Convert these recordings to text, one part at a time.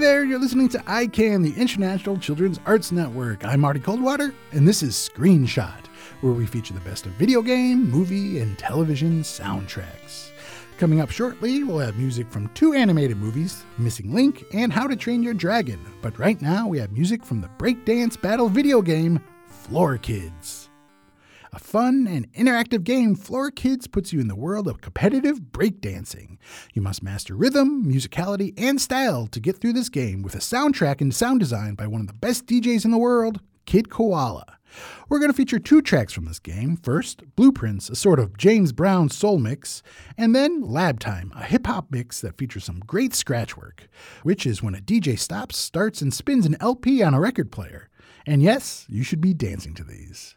there, you're listening to ICAN, the International Children's Arts Network. I'm Marty Coldwater, and this is Screenshot, where we feature the best of video game, movie, and television soundtracks. Coming up shortly, we'll have music from two animated movies, Missing Link and How to Train Your Dragon. But right now, we have music from the breakdance battle video game, Floor Kids. A fun and interactive game, Floor Kids puts you in the world of competitive breakdancing. You must master rhythm, musicality, and style to get through this game with a soundtrack and sound design by one of the best DJs in the world, Kid Koala. We're going to feature two tracks from this game. First, Blueprints, a sort of James Brown soul mix, and then Lab Time, a hip hop mix that features some great scratch work, which is when a DJ stops, starts, and spins an LP on a record player. And yes, you should be dancing to these.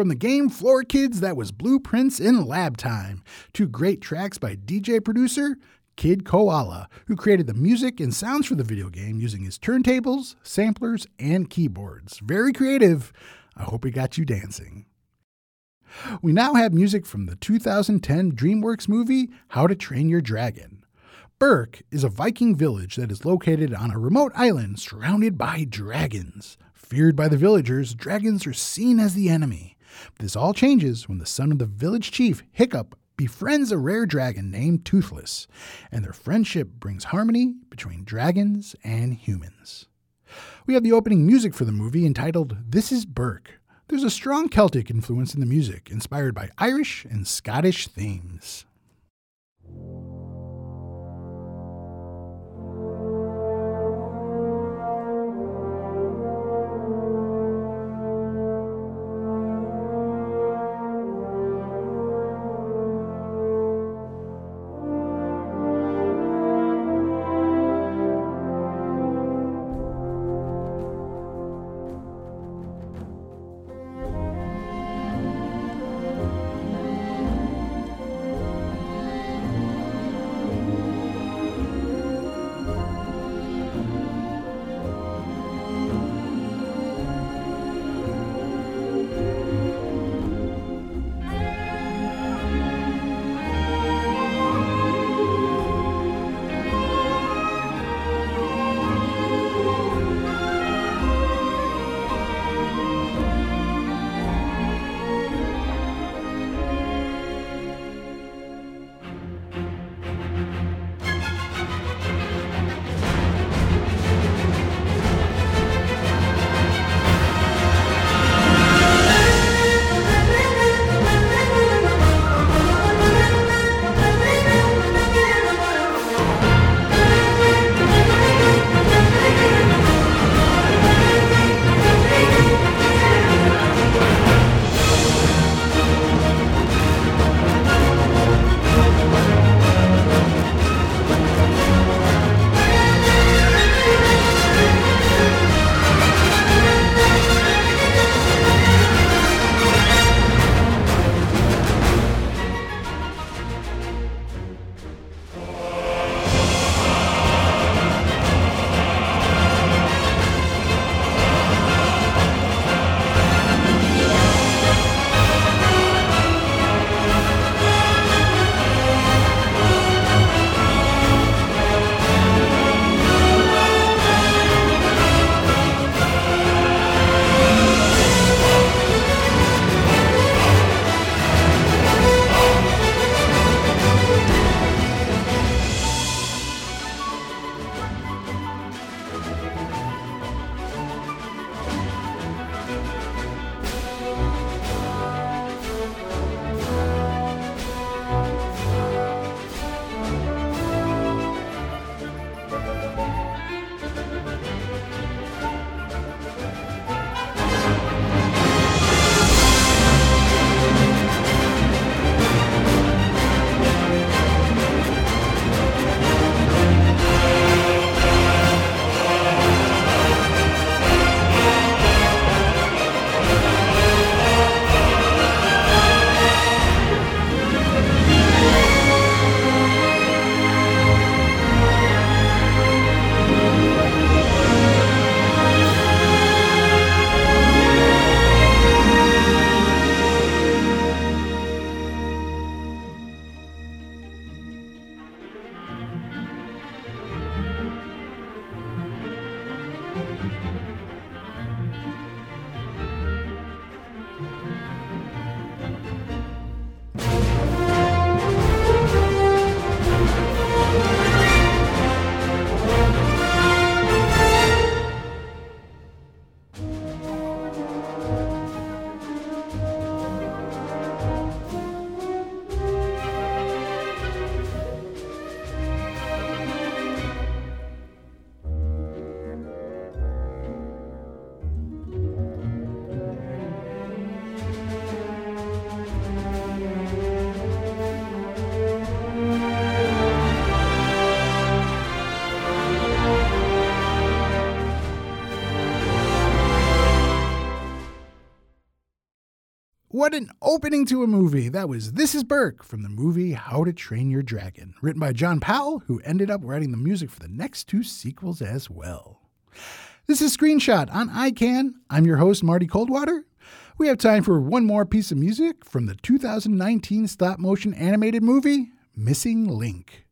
From the game Floor Kids, that was Blueprints in Lab Time. Two great tracks by DJ producer Kid Koala, who created the music and sounds for the video game using his turntables, samplers, and keyboards. Very creative. I hope it got you dancing. We now have music from the 2010 DreamWorks movie How to Train Your Dragon. Berk is a Viking village that is located on a remote island surrounded by dragons. Feared by the villagers, dragons are seen as the enemy. This all changes when the son of the village chief, Hiccup, befriends a rare dragon named Toothless, and their friendship brings harmony between dragons and humans. We have the opening music for the movie entitled This is Berk. There's a strong Celtic influence in the music, inspired by Irish and Scottish themes. What an opening to a movie! That was This Is Berk from the movie How to Train Your Dragon, written by John Powell, who ended up writing the music for the next two sequels as well. This is Screenshot on iCan. I'm your host, Marty Coldwater. We have time for one more piece of music from the 2019 stop motion animated movie, Missing Link.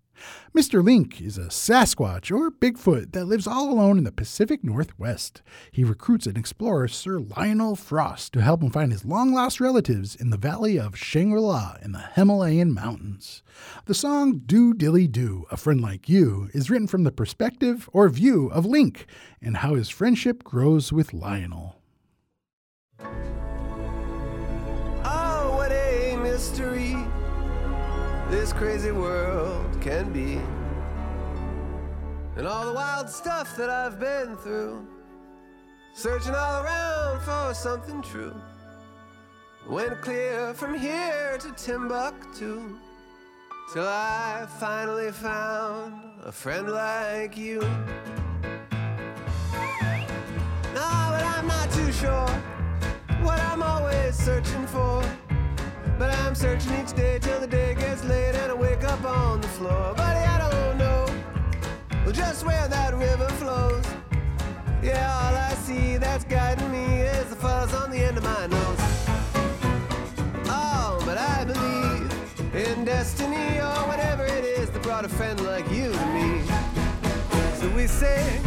Mr. Link is a Sasquatch or Bigfoot that lives all alone in the Pacific Northwest. He recruits an explorer, Sir Lionel Frost, to help him find his long lost relatives in the valley of Shangri La in the Himalayan mountains. The song Do Dilly Do, A Friend Like You, is written from the perspective or view of Link and how his friendship grows with Lionel. This crazy world can be. And all the wild stuff that I've been through, searching all around for something true. Went clear from here to Timbuktu, till I finally found a friend like you. No, but I'm not too sure what I'm always searching for. But I'm searching each day till the day gets late and I wake up on the floor. Buddy, I don't know just where that river flows. Yeah, all I see that's guiding me is the fuzz on the end of my nose. Oh, but I believe in destiny or whatever it is that brought a friend like you to me. So we say,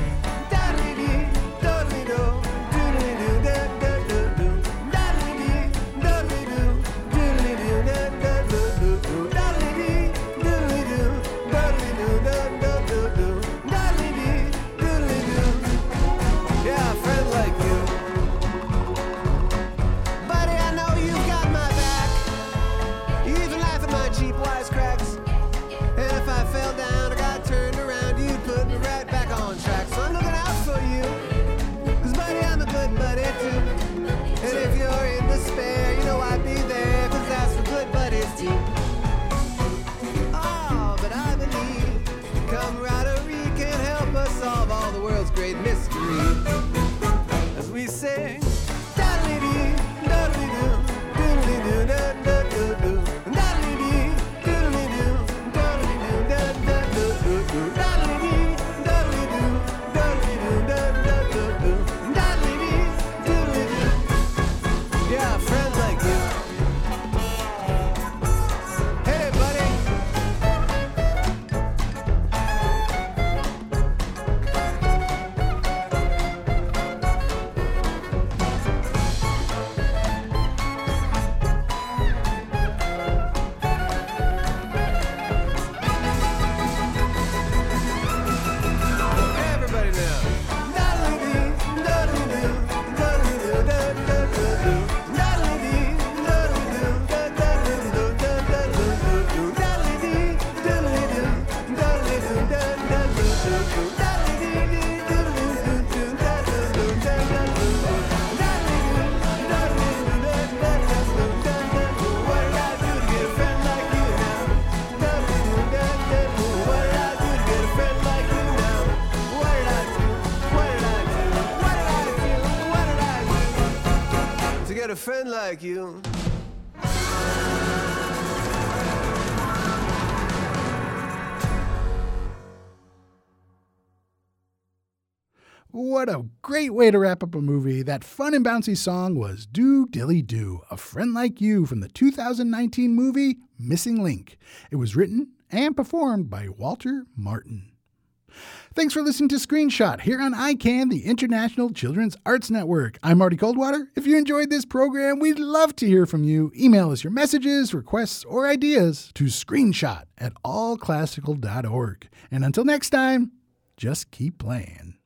like you? What a great way to wrap up a movie. That fun and bouncy song was Do Dilly Do, A Friend Like You from the 2019 movie Missing Link. It was written and performed by Walter Martin. Thanks for listening to Screenshot here on ICAN, the International Children's Arts Network. I'm Marty Coldwater. If you enjoyed this program, we'd love to hear from you. Email us your messages, requests, or ideas to screenshot at allclassical.org. And until next time, just keep playing.